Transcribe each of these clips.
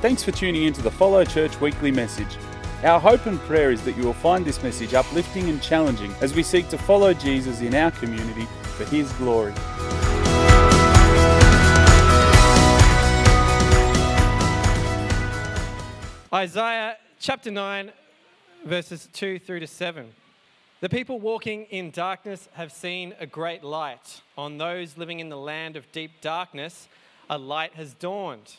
Thanks for tuning in to the Follow Church weekly message. Our hope and prayer is that you will find this message uplifting and challenging as we seek to follow Jesus in our community for His glory. Isaiah chapter 9, verses 2 through to 7. The people walking in darkness have seen a great light. On those living in the land of deep darkness, a light has dawned.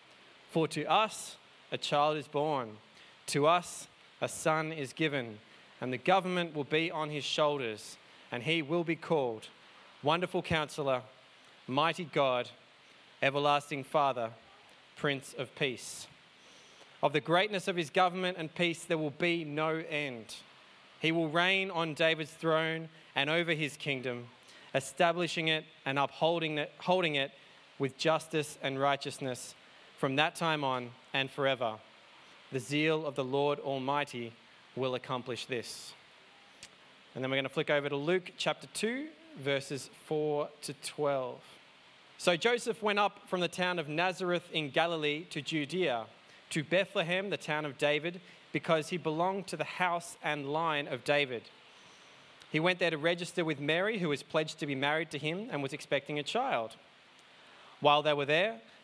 For to us a child is born, to us a son is given, and the government will be on his shoulders, and he will be called Wonderful Counselor, Mighty God, Everlasting Father, Prince of Peace. Of the greatness of his government and peace there will be no end. He will reign on David's throne and over his kingdom, establishing it and upholding it, holding it with justice and righteousness from that time on and forever. The zeal of the Lord Almighty will accomplish this. And then we're going to flick over to Luke chapter 2, verses 4 to 12. So Joseph went up from the town of Nazareth in Galilee to Judea, to Bethlehem, the town of David, because he belonged to the house and line of David. He went there to register with Mary, who was pledged to be married to him and was expecting a child. While they were there,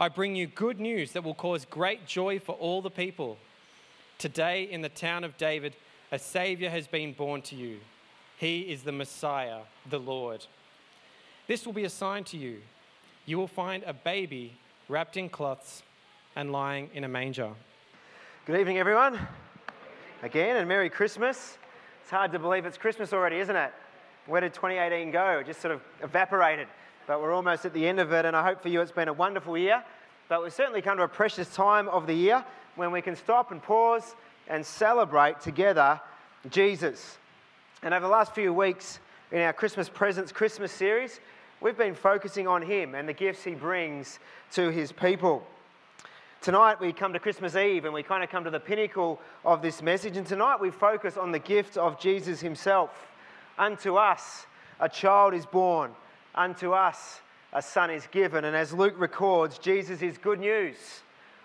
I bring you good news that will cause great joy for all the people. Today, in the town of David, a Savior has been born to you. He is the Messiah, the Lord. This will be a sign to you. You will find a baby wrapped in cloths and lying in a manger. Good evening, everyone. Again, and Merry Christmas. It's hard to believe it's Christmas already, isn't it? Where did 2018 go? It just sort of evaporated but we're almost at the end of it, and I hope for you it's been a wonderful year. But we've certainly come to a precious time of the year when we can stop and pause and celebrate together Jesus. And over the last few weeks in our Christmas Presents Christmas series, we've been focusing on Him and the gifts He brings to His people. Tonight we come to Christmas Eve and we kind of come to the pinnacle of this message. And tonight we focus on the gift of Jesus Himself. Unto us a child is born Unto us a son is given. And as Luke records, Jesus is good news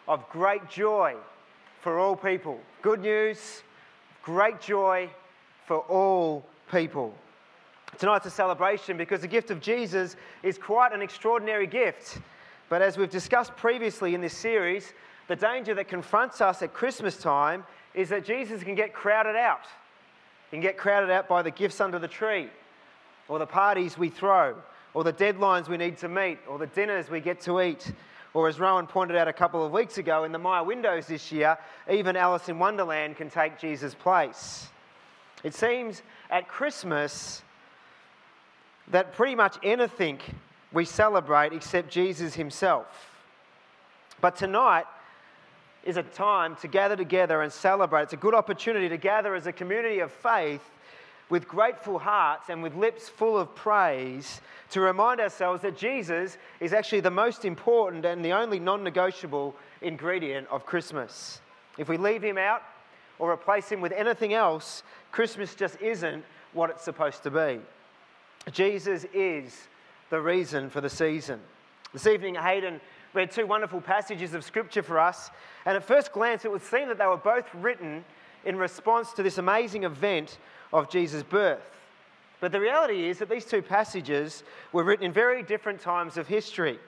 of great joy for all people. Good news, great joy for all people. Tonight's a celebration because the gift of Jesus is quite an extraordinary gift. But as we've discussed previously in this series, the danger that confronts us at Christmas time is that Jesus can get crowded out. He can get crowded out by the gifts under the tree or the parties we throw or the deadlines we need to meet, or the dinners we get to eat. Or, as Rowan pointed out a couple of weeks ago, in the Myer windows this year, even Alice in Wonderland can take Jesus' place. It seems at Christmas that pretty much anything we celebrate except Jesus himself. But tonight is a time to gather together and celebrate. It's a good opportunity to gather as a community of faith with grateful hearts and with lips full of praise to remind ourselves that Jesus is actually the most important and the only non negotiable ingredient of Christmas. If we leave him out or replace him with anything else, Christmas just isn't what it's supposed to be. Jesus is the reason for the season. This evening, Hayden read two wonderful passages of Scripture for us, and at first glance, it would seem that they were both written in response to this amazing event of Jesus' birth. But the reality is that these two passages were written in very different times of history.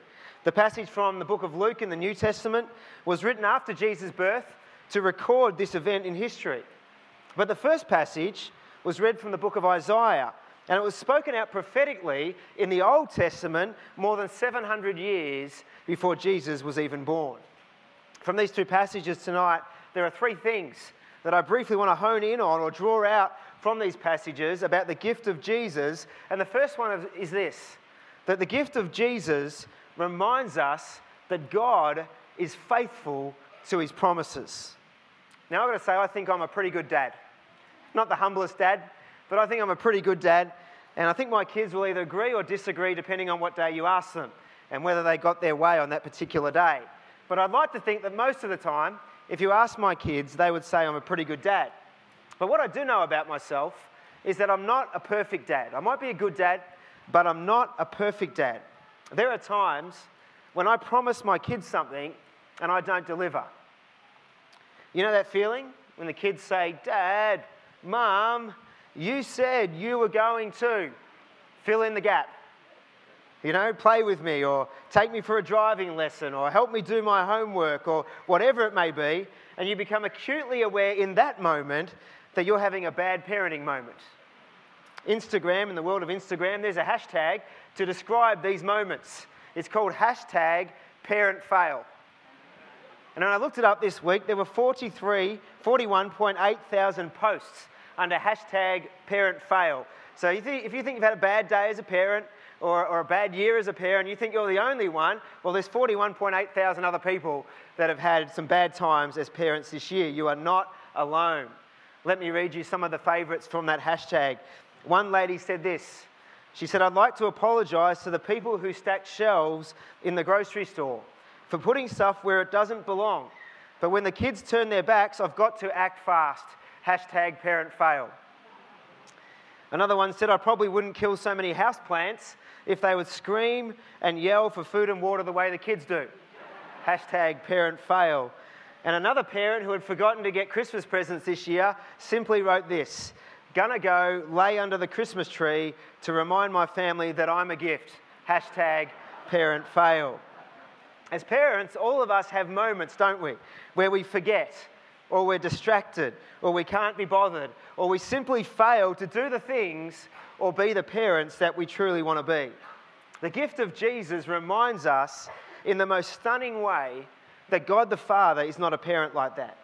The passage from the book of Luke in the New Testament was written after Jesus' birth, to record this event in history. But the first passage was read from the book of Isaiah, and it was spoken out prophetically in the Old Testament more than 700 years before Jesus was even born. From these two passages tonight, there are three things that I briefly want to hone in on or draw out from these passages about the gift of Jesus. And the first one is this that the gift of Jesus reminds us that God is faithful to his promises. Now, I've got to say, I think I'm a pretty good dad. Not the humblest dad, but I think I'm a pretty good dad. And I think my kids will either agree or disagree depending on what day you ask them and whether they got their way on that particular day. But I'd like to think that most of the time, if you ask my kids, they would say I'm a pretty good dad. But what I do know about myself is that I'm not a perfect dad. I might be a good dad, but I'm not a perfect dad. There are times when I promise my kids something and I don't deliver. You know that feeling when the kids say, Dad, Mom, you said you were going to fill in the gap. You know, play with me or take me for a driving lesson or help me do my homework or whatever it may be. And you become acutely aware in that moment that you're having a bad parenting moment. Instagram, in the world of Instagram, there's a hashtag to describe these moments. It's called hashtag parent fail. And when I looked it up this week, there were 43, 41.8 thousand posts under hashtag parent fail. So you think, if you think you've had a bad day as a parent or, or a bad year as a parent, you think you're the only one, well, there's 41.8 thousand other people that have had some bad times as parents this year. You are not alone. Let me read you some of the favourites from that hashtag. One lady said this. She said, I'd like to apologise to the people who stack shelves in the grocery store for putting stuff where it doesn't belong. But when the kids turn their backs, I've got to act fast. Hashtag parent fail. Another one said, I probably wouldn't kill so many houseplants if they would scream and yell for food and water the way the kids do. Hashtag parent fail. And another parent who had forgotten to get Christmas presents this year simply wrote this Gonna go lay under the Christmas tree to remind my family that I'm a gift. Hashtag parent fail. As parents, all of us have moments, don't we, where we forget, or we're distracted, or we can't be bothered, or we simply fail to do the things or be the parents that we truly want to be. The gift of Jesus reminds us in the most stunning way that God the Father is not a parent like that.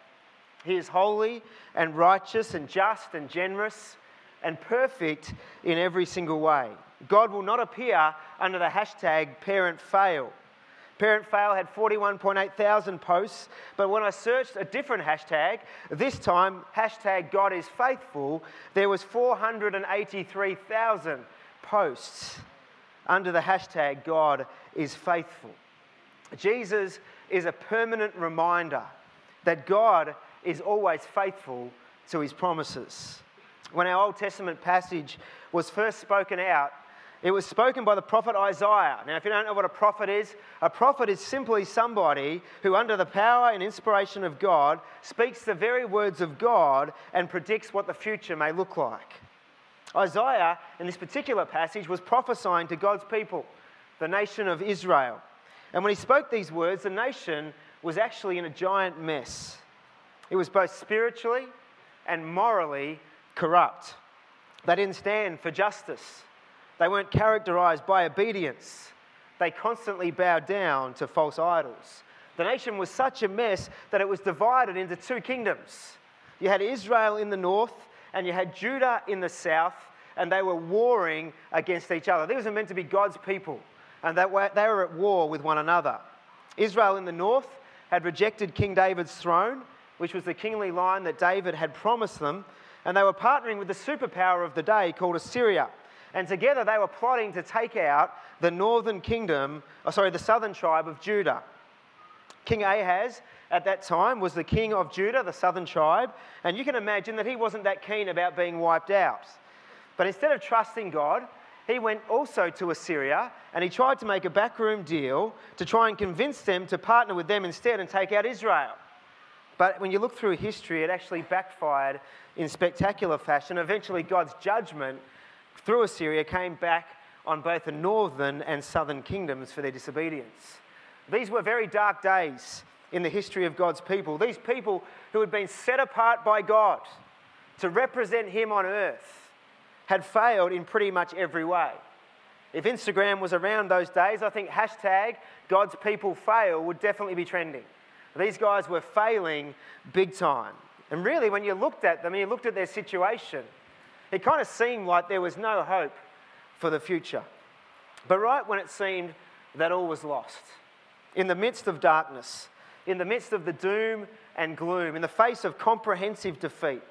He is holy and righteous and just and generous and perfect in every single way. God will not appear under the hashtag parent fail. Parent Fail had 41.8 thousand posts, but when I searched a different hashtag, this time hashtag God is faithful, there was 483,000 posts under the hashtag God is faithful. Jesus is a permanent reminder that God is always faithful to his promises. When our Old Testament passage was first spoken out, it was spoken by the prophet Isaiah. Now, if you don't know what a prophet is, a prophet is simply somebody who, under the power and inspiration of God, speaks the very words of God and predicts what the future may look like. Isaiah, in this particular passage, was prophesying to God's people, the nation of Israel. And when he spoke these words, the nation was actually in a giant mess. It was both spiritually and morally corrupt. They didn't stand for justice, they weren't characterized by obedience. They constantly bowed down to false idols. The nation was such a mess that it was divided into two kingdoms. You had Israel in the north, and you had Judah in the south, and they were warring against each other. These were meant to be God's people and that they were at war with one another. Israel in the north had rejected King David's throne, which was the kingly line that David had promised them, and they were partnering with the superpower of the day called Assyria. And together they were plotting to take out the northern kingdom, oh, sorry, the southern tribe of Judah. King Ahaz at that time was the king of Judah, the southern tribe, and you can imagine that he wasn't that keen about being wiped out. But instead of trusting God, he went also to Assyria and he tried to make a backroom deal to try and convince them to partner with them instead and take out Israel. But when you look through history, it actually backfired in spectacular fashion. Eventually, God's judgment through Assyria came back on both the northern and southern kingdoms for their disobedience. These were very dark days in the history of God's people. These people who had been set apart by God to represent Him on earth had failed in pretty much every way. If Instagram was around those days, I think hashtag God's people fail would definitely be trending. These guys were failing big time. And really, when you looked at them, you looked at their situation, it kind of seemed like there was no hope for the future. But right when it seemed that all was lost, in the midst of darkness, in the midst of the doom and gloom, in the face of comprehensive defeat,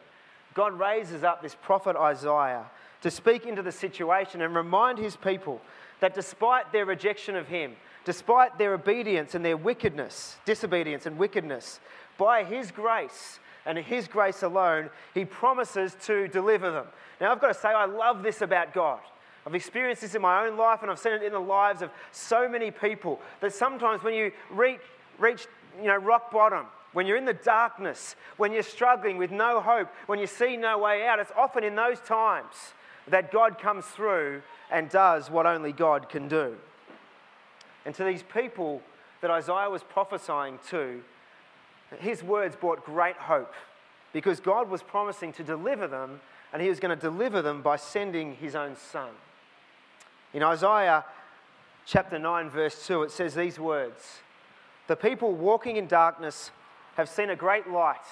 God raises up this prophet Isaiah to speak into the situation and remind his people that despite their rejection of him, despite their obedience and their wickedness, disobedience and wickedness, by his grace and his grace alone, he promises to deliver them. Now, I've got to say, I love this about God. I've experienced this in my own life and I've seen it in the lives of so many people that sometimes when you reach, reach you know, rock bottom, when you're in the darkness, when you're struggling with no hope, when you see no way out, it's often in those times that God comes through and does what only God can do. And to these people that Isaiah was prophesying to, his words brought great hope because God was promising to deliver them, and he was going to deliver them by sending his own son. In Isaiah chapter 9, verse 2, it says these words The people walking in darkness have seen a great light.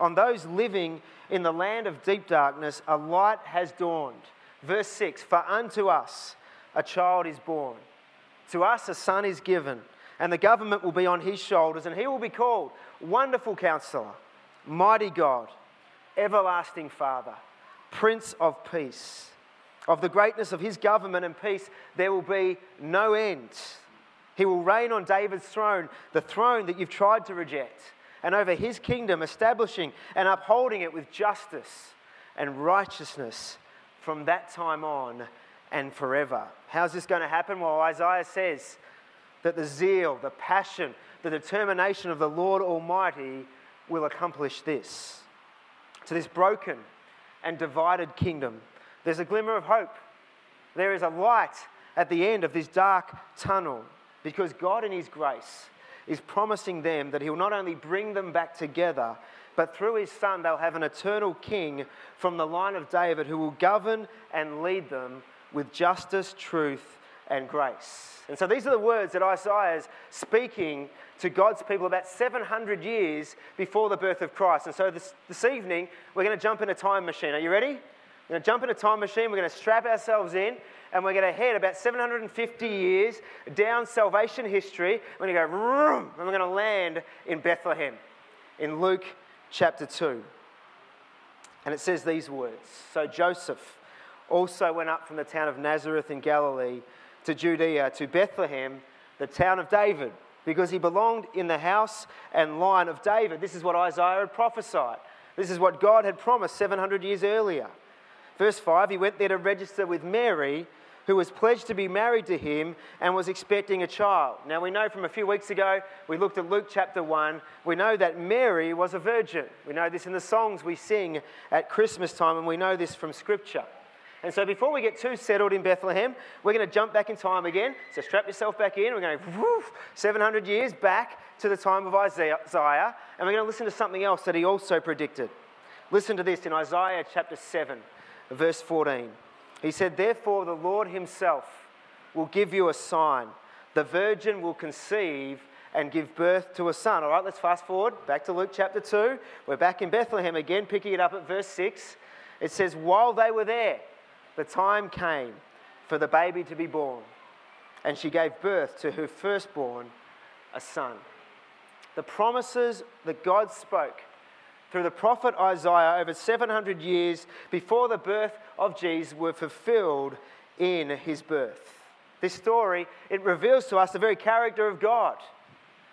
On those living in the land of deep darkness, a light has dawned. Verse 6 For unto us a child is born, to us a son is given, and the government will be on his shoulders, and he will be called Wonderful Counselor, Mighty God, Everlasting Father, Prince of Peace. Of the greatness of his government and peace, there will be no end. He will reign on David's throne, the throne that you've tried to reject and over his kingdom, establishing and upholding it with justice and righteousness from that time on and forever. How's this going to happen? Well, Isaiah says that the zeal, the passion, the determination of the Lord Almighty will accomplish this. To this broken and divided kingdom, there's a glimmer of hope. There is a light at the end of this dark tunnel because God, in His grace, is promising them that he'll not only bring them back together, but through his son, they'll have an eternal king from the line of David who will govern and lead them with justice, truth, and grace. And so these are the words that Isaiah is speaking to God's people about 700 years before the birth of Christ. And so this, this evening, we're going to jump in a time machine. Are you ready? We're going to jump in a time machine, we're going to strap ourselves in, and we're going to head about 750 years down salvation history. We're going to go, vroom, and we're going to land in Bethlehem in Luke chapter 2. And it says these words So Joseph also went up from the town of Nazareth in Galilee to Judea, to Bethlehem, the town of David, because he belonged in the house and line of David. This is what Isaiah had prophesied. This is what God had promised 700 years earlier. Verse 5 He went there to register with Mary, who was pledged to be married to him and was expecting a child. Now, we know from a few weeks ago, we looked at Luke chapter 1, we know that Mary was a virgin. We know this in the songs we sing at Christmas time, and we know this from Scripture. And so, before we get too settled in Bethlehem, we're going to jump back in time again. So, strap yourself back in. We're going woof, 700 years back to the time of Isaiah, and we're going to listen to something else that he also predicted. Listen to this in Isaiah chapter 7 verse 14. He said, Therefore, the Lord Himself will give you a sign. The virgin will conceive and give birth to a son. All right, let's fast forward back to Luke chapter 2. We're back in Bethlehem again, picking it up at verse 6. It says, While they were there, the time came for the baby to be born, and she gave birth to her firstborn, a son. The promises that God spoke through the prophet Isaiah over 700 years before the birth of Jesus were fulfilled in his birth. This story, it reveals to us the very character of God.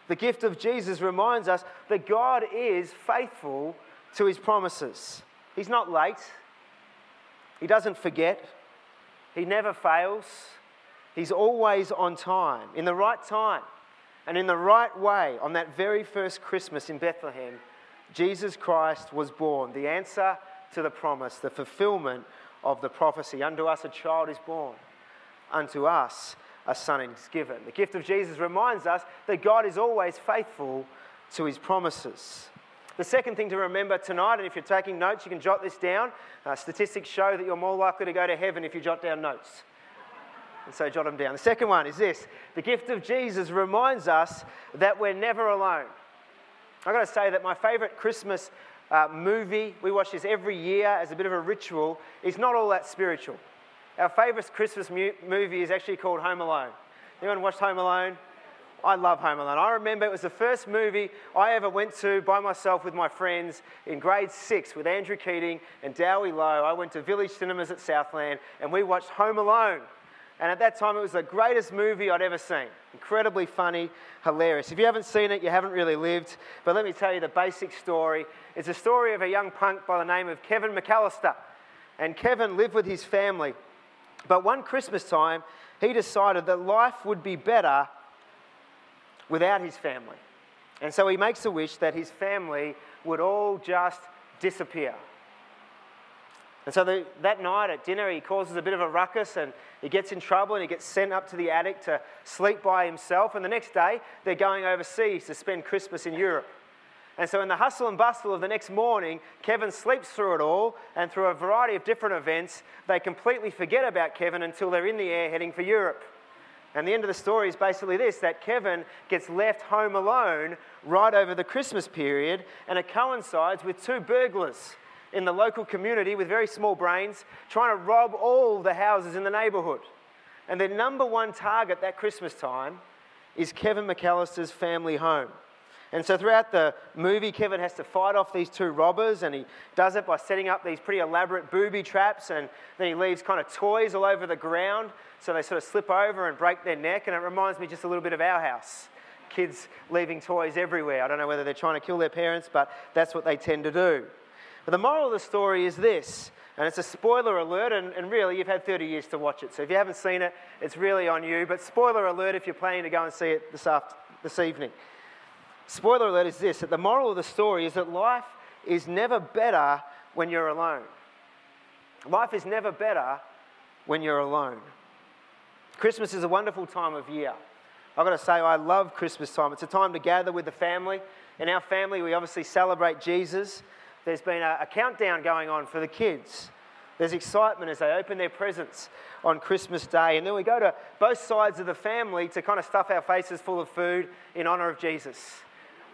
The gift of Jesus reminds us that God is faithful to his promises. He's not late. He doesn't forget. He never fails. He's always on time, in the right time, and in the right way on that very first Christmas in Bethlehem Jesus Christ was born, the answer to the promise, the fulfillment of the prophecy. Unto us a child is born, unto us a son is given. The gift of Jesus reminds us that God is always faithful to his promises. The second thing to remember tonight, and if you're taking notes, you can jot this down. Uh, statistics show that you're more likely to go to heaven if you jot down notes. And so jot them down. The second one is this the gift of Jesus reminds us that we're never alone. I've got to say that my favorite Christmas uh, movie, we watch this every year as a bit of a ritual, is not all that spiritual. Our favorite Christmas mu- movie is actually called Home Alone. Anyone watched Home Alone? I love Home Alone. I remember it was the first movie I ever went to by myself with my friends in grade six with Andrew Keating and Dowie Lowe. I went to Village Cinemas at Southland and we watched Home Alone. And at that time, it was the greatest movie I'd ever seen. Incredibly funny, hilarious. If you haven't seen it, you haven't really lived. But let me tell you the basic story. It's a story of a young punk by the name of Kevin McAllister. And Kevin lived with his family. But one Christmas time, he decided that life would be better without his family. And so he makes a wish that his family would all just disappear. And so the, that night at dinner, he causes a bit of a ruckus and he gets in trouble and he gets sent up to the attic to sleep by himself. And the next day, they're going overseas to spend Christmas in Europe. And so, in the hustle and bustle of the next morning, Kevin sleeps through it all, and through a variety of different events, they completely forget about Kevin until they're in the air heading for Europe. And the end of the story is basically this that Kevin gets left home alone right over the Christmas period, and it coincides with two burglars in the local community with very small brains trying to rob all the houses in the neighbourhood. And their number one target that Christmas time is Kevin McAllister's family home. And so throughout the movie, Kevin has to fight off these two robbers, and he does it by setting up these pretty elaborate booby traps, and then he leaves kind of toys all over the ground so they sort of slip over and break their neck. And it reminds me just a little bit of our house. Kids leaving toys everywhere. I don't know whether they're trying to kill their parents, but that's what they tend to do. The moral of the story is this, and it's a spoiler alert, and, and, really you've had 30 years to watch it. So if you haven't seen it, it's really on you. But spoiler alert if you're planning to go and see it this, after, this evening. Spoiler alert is this that the moral of the story is that life is never better when you're alone. Life is never better when you're alone. Christmas is a wonderful time of year. I've got to say, I love Christmas time. It's a time to gather with the family. In our family, we obviously celebrate Jesus. There's been a, a countdown going on for the kids. There's excitement as they open their presents on Christmas Day. And then we go to both sides of the family to kind of stuff our faces full of food in honor of Jesus.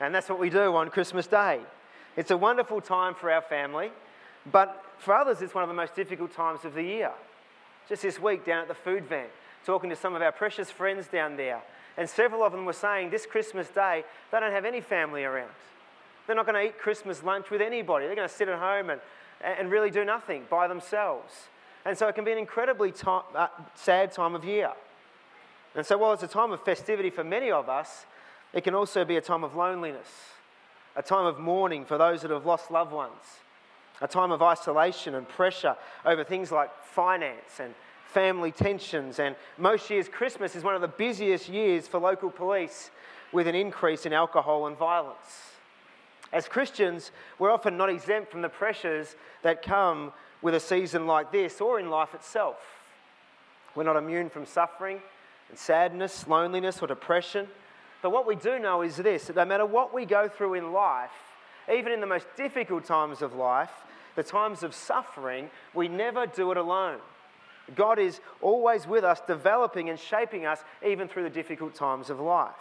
And that's what we do on Christmas Day. It's a wonderful time for our family, but for others, it's one of the most difficult times of the year. Just this week down at the food van, talking to some of our precious friends down there, and several of them were saying this Christmas Day, they don't have any family around. They're not going to eat Christmas lunch with anybody. They're going to sit at home and, and really do nothing by themselves. And so it can be an incredibly uh, sad time of year. And so while it's a time of festivity for many of us, it can also be a time of loneliness, a time of mourning for those that have lost loved ones, a time of isolation and pressure over things like finance and family tensions. And most years, Christmas is one of the busiest years for local police with an increase in alcohol and violence. As Christians, we're often not exempt from the pressures that come with a season like this or in life itself. We're not immune from suffering and sadness, loneliness, or depression. But what we do know is this that no matter what we go through in life, even in the most difficult times of life, the times of suffering, we never do it alone. God is always with us, developing and shaping us even through the difficult times of life.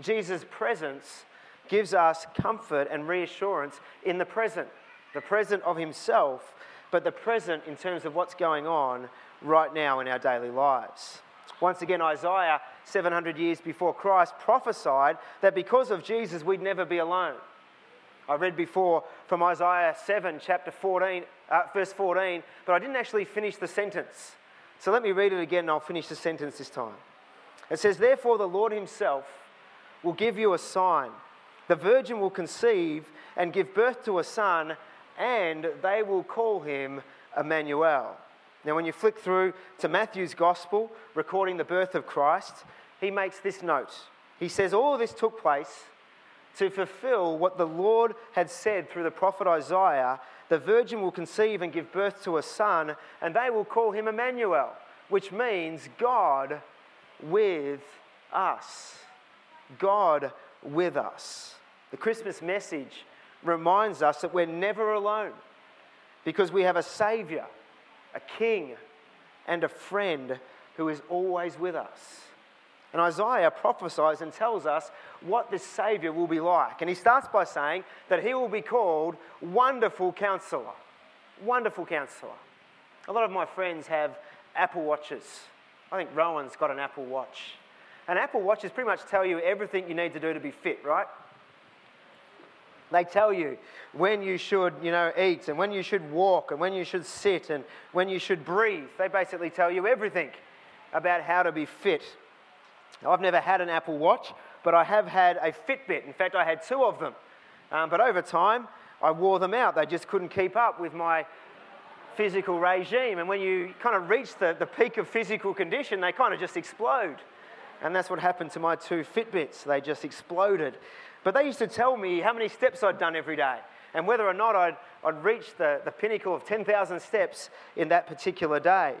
Jesus' presence gives us comfort and reassurance in the present, the present of Himself, but the present in terms of what's going on right now in our daily lives. Once again, Isaiah, 700 years before Christ, prophesied that because of Jesus, we'd never be alone. I read before from Isaiah 7, chapter 14, uh, verse 14, but I didn't actually finish the sentence. So let me read it again and I'll finish the sentence this time. It says, Therefore, the Lord Himself will give you a sign. The virgin will conceive and give birth to a son, and they will call him Emmanuel. Now, when you flick through to Matthew's gospel, recording the birth of Christ, he makes this note. He says, All this took place to fulfill what the Lord had said through the prophet Isaiah the virgin will conceive and give birth to a son, and they will call him Emmanuel, which means God with us. God with us. The Christmas message reminds us that we're never alone because we have a Savior, a King, and a friend who is always with us. And Isaiah prophesies and tells us what this Savior will be like. And he starts by saying that he will be called Wonderful Counselor. Wonderful Counselor. A lot of my friends have Apple Watches. I think Rowan's got an Apple Watch. And Apple Watches pretty much tell you everything you need to do to be fit, right? They tell you when you should, you know, eat and when you should walk and when you should sit and when you should breathe. They basically tell you everything about how to be fit. I've never had an Apple Watch, but I have had a Fitbit. In fact, I had two of them. Um, but over time, I wore them out. They just couldn't keep up with my physical regime. And when you kind of reach the, the peak of physical condition, they kind of just explode. And that's what happened to my two Fitbits. They just exploded. But they used to tell me how many steps I'd done every day and whether or not I'd, I'd reached the, the pinnacle of 10,000 steps in that particular day.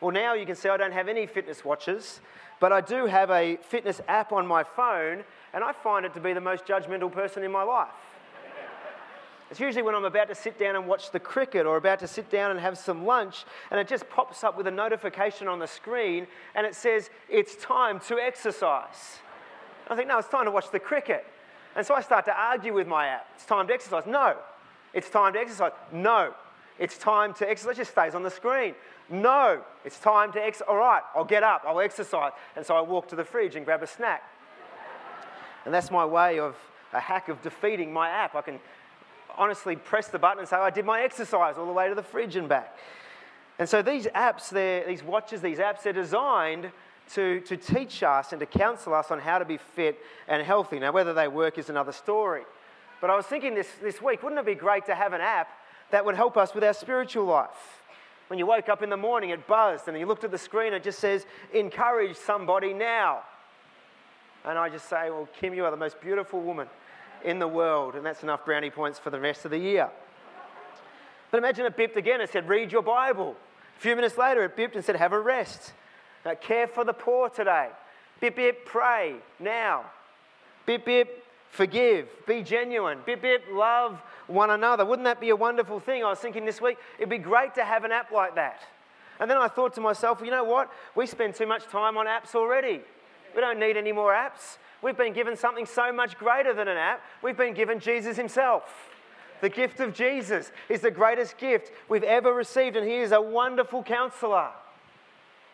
Well, now you can see I don't have any fitness watches, but I do have a fitness app on my phone, and I find it to be the most judgmental person in my life. It's usually when I'm about to sit down and watch the cricket or about to sit down and have some lunch, and it just pops up with a notification on the screen and it says, It's time to exercise. I think, No, it's time to watch the cricket. And so I start to argue with my app. It's time to exercise. No. It's time to exercise. No. It's time to exercise. It just stays on the screen. No. It's time to exercise. All right, I'll get up. I'll exercise. And so I walk to the fridge and grab a snack. And that's my way of a hack of defeating my app. I can honestly press the button and say, I did my exercise all the way to the fridge and back. And so these apps, these watches, these apps, they're designed to, to teach us and to counsel us on how to be fit and healthy. Now, whether they work is another story. But I was thinking this, this week, wouldn't it be great to have an app that would help us with our spiritual life? When you woke up in the morning, it buzzed, and you looked at the screen, it just says, Encourage somebody now. And I just say, Well, Kim, you are the most beautiful woman in the world, and that's enough brownie points for the rest of the year. But imagine it bipped again, it said, Read your Bible. A few minutes later, it bipped and said, Have a rest. Now, care for the poor today. Bip, bip, pray now. Bip, bip, forgive. Be genuine. Bip, bip, love one another. Wouldn't that be a wonderful thing? I was thinking this week, it'd be great to have an app like that. And then I thought to myself, well, you know what? We spend too much time on apps already. We don't need any more apps. We've been given something so much greater than an app. We've been given Jesus Himself. The gift of Jesus is the greatest gift we've ever received, and He is a wonderful counselor.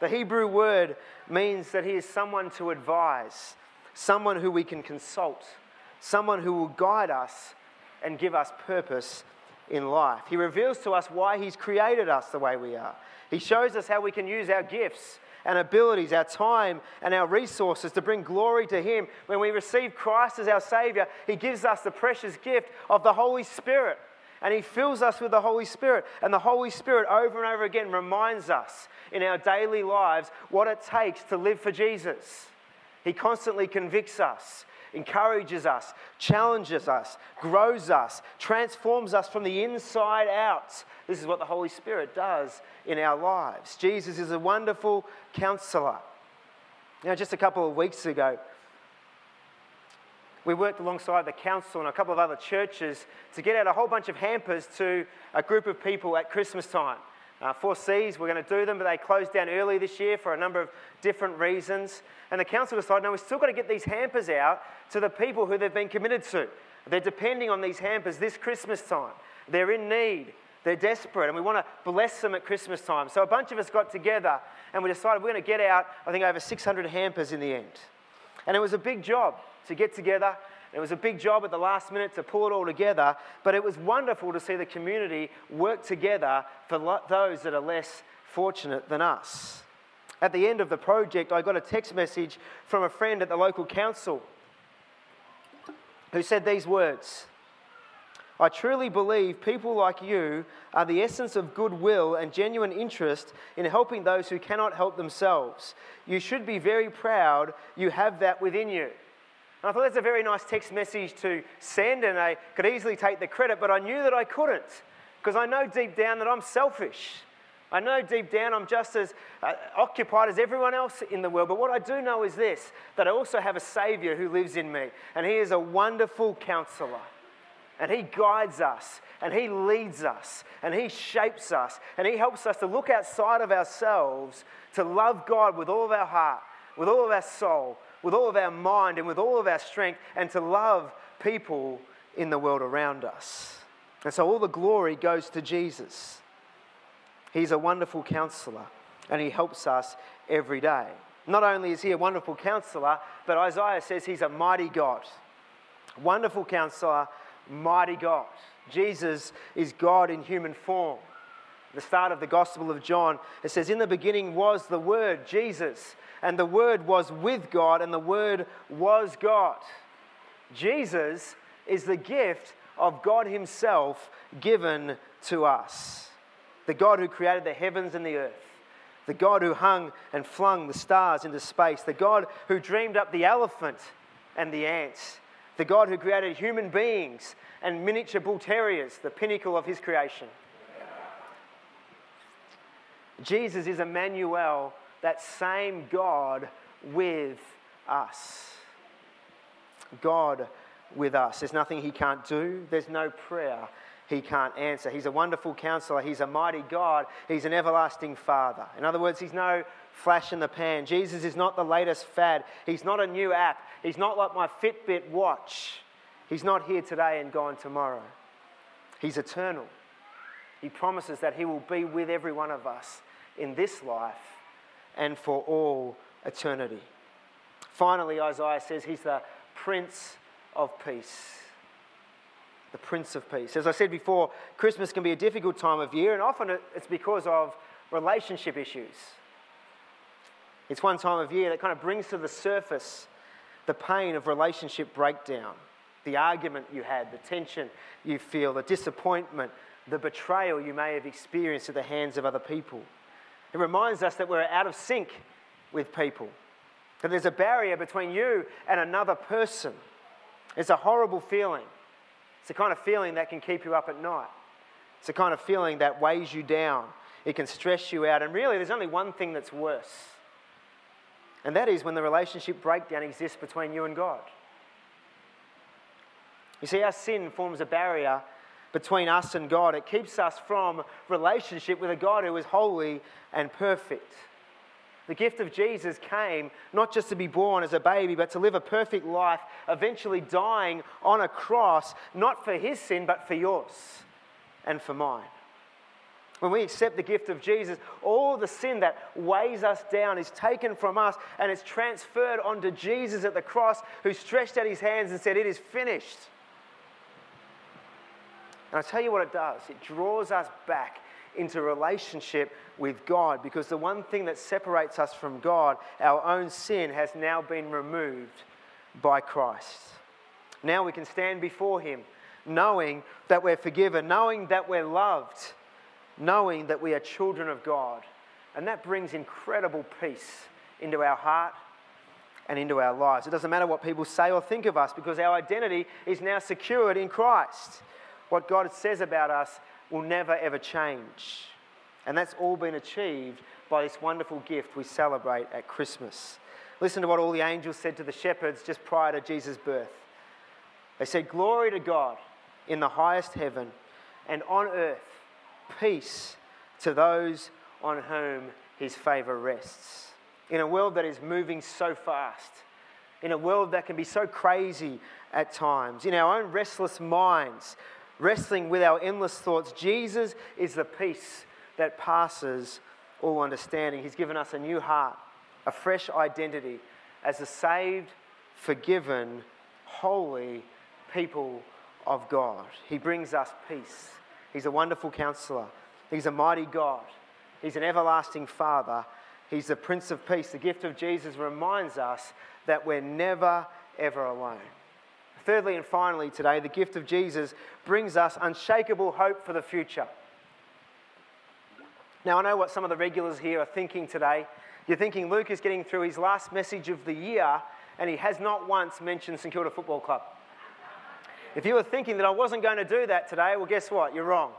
The Hebrew word means that He is someone to advise, someone who we can consult, someone who will guide us and give us purpose in life. He reveals to us why He's created us the way we are. He shows us how we can use our gifts and abilities, our time and our resources to bring glory to Him. When we receive Christ as our Savior, He gives us the precious gift of the Holy Spirit. And He fills us with the Holy Spirit. And the Holy Spirit, over and over again, reminds us in our daily lives what it takes to live for Jesus. He constantly convicts us, encourages us, challenges us, grows us, transforms us from the inside out. This is what the Holy Spirit does in our lives. Jesus is a wonderful counselor. Now, just a couple of weeks ago, we worked alongside the council and a couple of other churches to get out a whole bunch of hampers to a group of people at Christmas time. Uh, Four Cs, we're going to do them, but they closed down early this year for a number of different reasons. And the council decided, no, we've still got to get these hampers out to the people who they've been committed to. They're depending on these hampers this Christmas time. They're in need. They're desperate, and we want to bless them at Christmas time. So a bunch of us got together and we decided we're going to get out, I think, over 600 hampers in the end. And it was a big job to get together. It was a big job at the last minute to pull it all together, but it was wonderful to see the community work together for those that are less fortunate than us. At the end of the project, I got a text message from a friend at the local council who said these words I truly believe people like you are the essence of goodwill and genuine interest in helping those who cannot help themselves. You should be very proud you have that within you. And I thought that's a very nice text message to send, and I could easily take the credit, but I knew that I couldn't because I know deep down that I'm selfish. I know deep down I'm just as uh, occupied as everyone else in the world, but what I do know is this that I also have a Savior who lives in me, and He is a wonderful counselor. And He guides us, and He leads us, and He shapes us, and He helps us to look outside of ourselves to love God with all of our heart, with all of our soul, with all of our mind, and with all of our strength, and to love people in the world around us. And so all the glory goes to Jesus. He's a wonderful counselor and he helps us every day. Not only is he a wonderful counselor, but Isaiah says he's a mighty God. Wonderful counselor, mighty God. Jesus is God in human form. The start of the Gospel of John, it says, In the beginning was the Word, Jesus, and the Word was with God, and the Word was God. Jesus is the gift of God Himself given to us the God who created the heavens and the earth, the God who hung and flung the stars into space, the God who dreamed up the elephant and the ants, the God who created human beings and miniature bull terriers, the pinnacle of his creation. Jesus is Emmanuel, that same God with us. God with us. There's nothing he can't do, there's no prayer he can't answer. He's a wonderful counselor. He's a mighty God. He's an everlasting Father. In other words, he's no flash in the pan. Jesus is not the latest fad. He's not a new app. He's not like my Fitbit watch. He's not here today and gone tomorrow. He's eternal. He promises that he will be with every one of us in this life and for all eternity. Finally, Isaiah says he's the Prince of Peace the Prince of Peace. As I said before, Christmas can be a difficult time of year, and often it's because of relationship issues. It's one time of year that kind of brings to the surface the pain of relationship breakdown, the argument you had, the tension you feel, the disappointment, the betrayal you may have experienced at the hands of other people. It reminds us that we're out of sync with people, that there's a barrier between you and another person. It's a horrible feeling. It's the kind of feeling that can keep you up at night. It's the kind of feeling that weighs you down. It can stress you out. And really, there's only one thing that's worse. And that is when the relationship breakdown exists between you and God. You see, our sin forms a barrier between us and God. It keeps us from relationship with a God who is holy and perfect. The gift of Jesus came not just to be born as a baby, but to live a perfect life, eventually dying on a cross, not for his sin, but for yours and for mine. When we accept the gift of Jesus, all the sin that weighs us down is taken from us and it's transferred onto Jesus at the cross, who stretched out his hands and said, It is finished. And I tell you what it does it draws us back into relationship with God because the one thing that separates us from God, our own sin, has now been removed by Christ. Now we can stand before Him knowing that we're forgiven, knowing that we're loved, knowing that we are children of God. And that brings incredible peace into our heart and into our lives. It doesn't matter what people say or think of us because our identity is now secured in Christ. What God says about us will never ever change. And that's all been achieved by this wonderful gift we celebrate at Christmas. Listen to what all the angels said to the shepherds just prior to Jesus' birth. They said, Glory to God in the highest heaven, and on earth, peace to those on whom his favor rests. In a world that is moving so fast, in a world that can be so crazy at times, in our own restless minds, wrestling with our endless thoughts, Jesus is the peace that passes all understanding. He's given us a new heart, a fresh identity as a saved, forgiven, holy people of God. He brings us peace. He's a wonderful counselor. He's a mighty God. He's an everlasting Father. He's the Prince of Peace. The gift of Jesus reminds us that we're never, ever alone. Thirdly and finally, today, the gift of Jesus brings us unshakable hope for the future. Now, I know what some of the regulars here are thinking today. You're thinking Luke is getting through his last message of the year and he has not once mentioned St Kilda Football Club. If you were thinking that I wasn't going to do that today, well, guess what? You're wrong.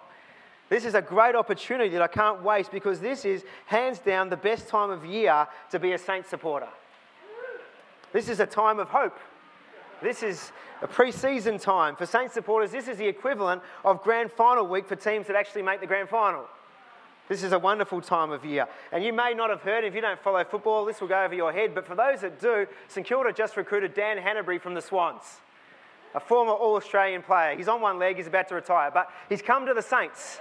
This is a great opportunity that I can't waste because this is hands down the best time of year to be a Saints supporter. This is a time of hope. This is a pre season time. For Saints supporters, this is the equivalent of grand final week for teams that actually make the grand final. This is a wonderful time of year. And you may not have heard, if you don't follow football, this will go over your head, but for those that do, St Kilda just recruited Dan Hannebery from the Swans, a former All Australian player. He's on one leg, he's about to retire, but he's come to the Saints.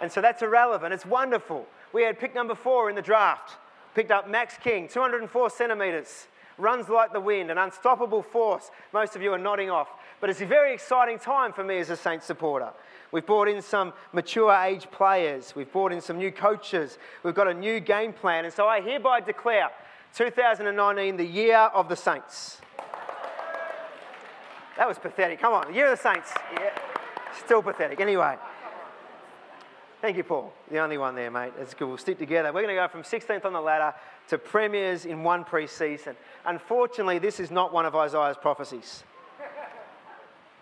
And so that's irrelevant. It's wonderful. We had pick number four in the draft, picked up Max King, 204 centimetres, runs like the wind, an unstoppable force. Most of you are nodding off. But it's a very exciting time for me as a Saints supporter. We've brought in some mature age players. We've brought in some new coaches. We've got a new game plan. And so I hereby declare 2019 the year of the Saints. That was pathetic. Come on, the year of the Saints. Yeah. Still pathetic. Anyway. Thank you, Paul. The only one there, mate. That's good. We'll stick together. We're going to go from 16th on the ladder to premiers in one pre-season. Unfortunately, this is not one of Isaiah's prophecies.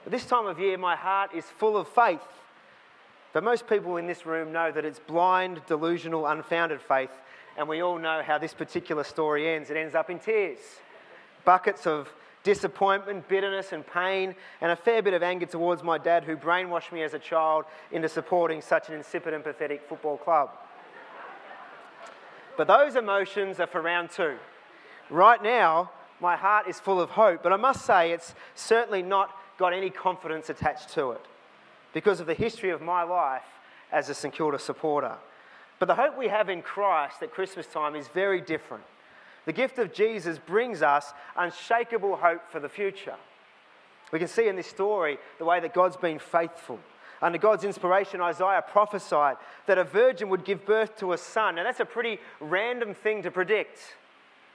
This time of year, my heart is full of faith but most people in this room know that it's blind, delusional, unfounded faith, and we all know how this particular story ends. It ends up in tears, buckets of disappointment, bitterness, and pain, and a fair bit of anger towards my dad who brainwashed me as a child into supporting such an insipid and pathetic football club. But those emotions are for round two. Right now, my heart is full of hope, but I must say it's certainly not got any confidence attached to it because of the history of my life as a St Kilda supporter. But the hope we have in Christ at Christmas time is very different. The gift of Jesus brings us unshakable hope for the future. We can see in this story the way that God's been faithful. Under God's inspiration, Isaiah prophesied that a virgin would give birth to a son. And that's a pretty random thing to predict.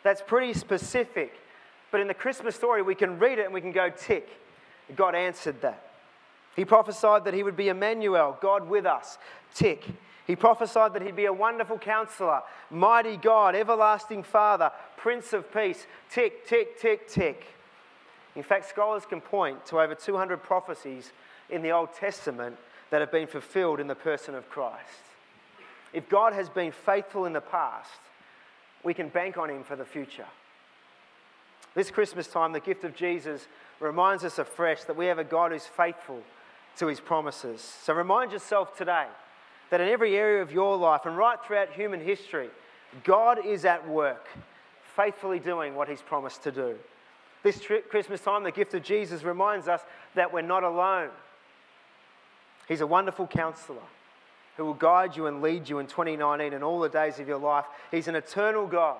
That's pretty specific. But in the Christmas story, we can read it and we can go, tick. God answered that. He prophesied that he would be Emmanuel, God with us. Tick. He prophesied that he'd be a wonderful counselor, mighty God, everlasting Father, Prince of Peace. Tick, tick, tick, tick. In fact, scholars can point to over 200 prophecies in the Old Testament that have been fulfilled in the person of Christ. If God has been faithful in the past, we can bank on him for the future. This Christmas time, the gift of Jesus reminds us afresh that we have a God who's faithful to his promises. So remind yourself today that in every area of your life and right throughout human history, God is at work, faithfully doing what he's promised to do. This Christmas time, the gift of Jesus reminds us that we're not alone. He's a wonderful counselor who will guide you and lead you in 2019 and all the days of your life. He's an eternal God,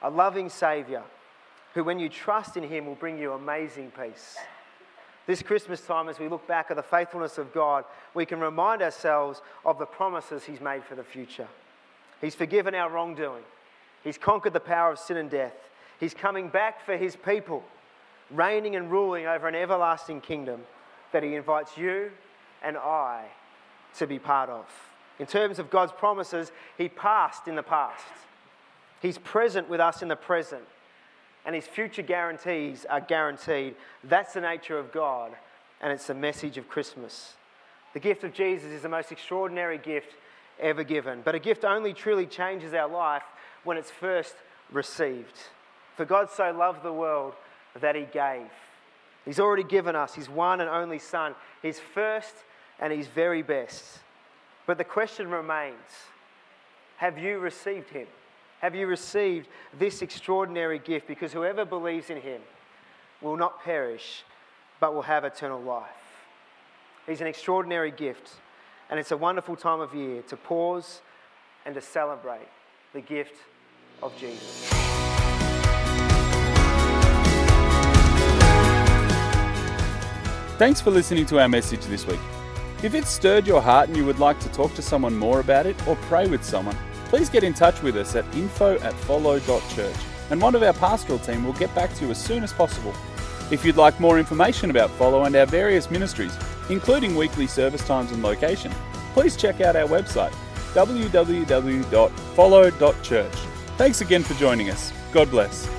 a loving Savior, who, when you trust in Him, will bring you amazing peace. This Christmas time, as we look back at the faithfulness of God, we can remind ourselves of the promises He's made for the future. He's forgiven our wrongdoing, He's conquered the power of sin and death. He's coming back for His people, reigning and ruling over an everlasting kingdom that He invites you and I to be part of. In terms of God's promises, He passed in the past, He's present with us in the present and his future guarantees are guaranteed. That's the nature of God, and it's the message of Christmas. The gift of Jesus is the most extraordinary gift ever given, but a gift only truly changes our life when it's first received. For God so loved the world that he gave. He's already given us his one and only Son, his first and his very best. But the question remains have you received him? Have you received this extraordinary gift? Because whoever believes in him will not perish, but will have eternal life. He's an extraordinary gift, and it's a wonderful time of year to pause and to celebrate the gift of Jesus. Thanks for listening to our message this week. If it stirred your heart and you would like to talk to someone more about it or pray with someone, please get in touch with us at info at follow.church and one of our pastoral team will get back to you as soon as possible. If you'd like more information about Follow and our various ministries, including weekly service times and location, please check out our website www.follow.church. Thanks again for joining us. God bless.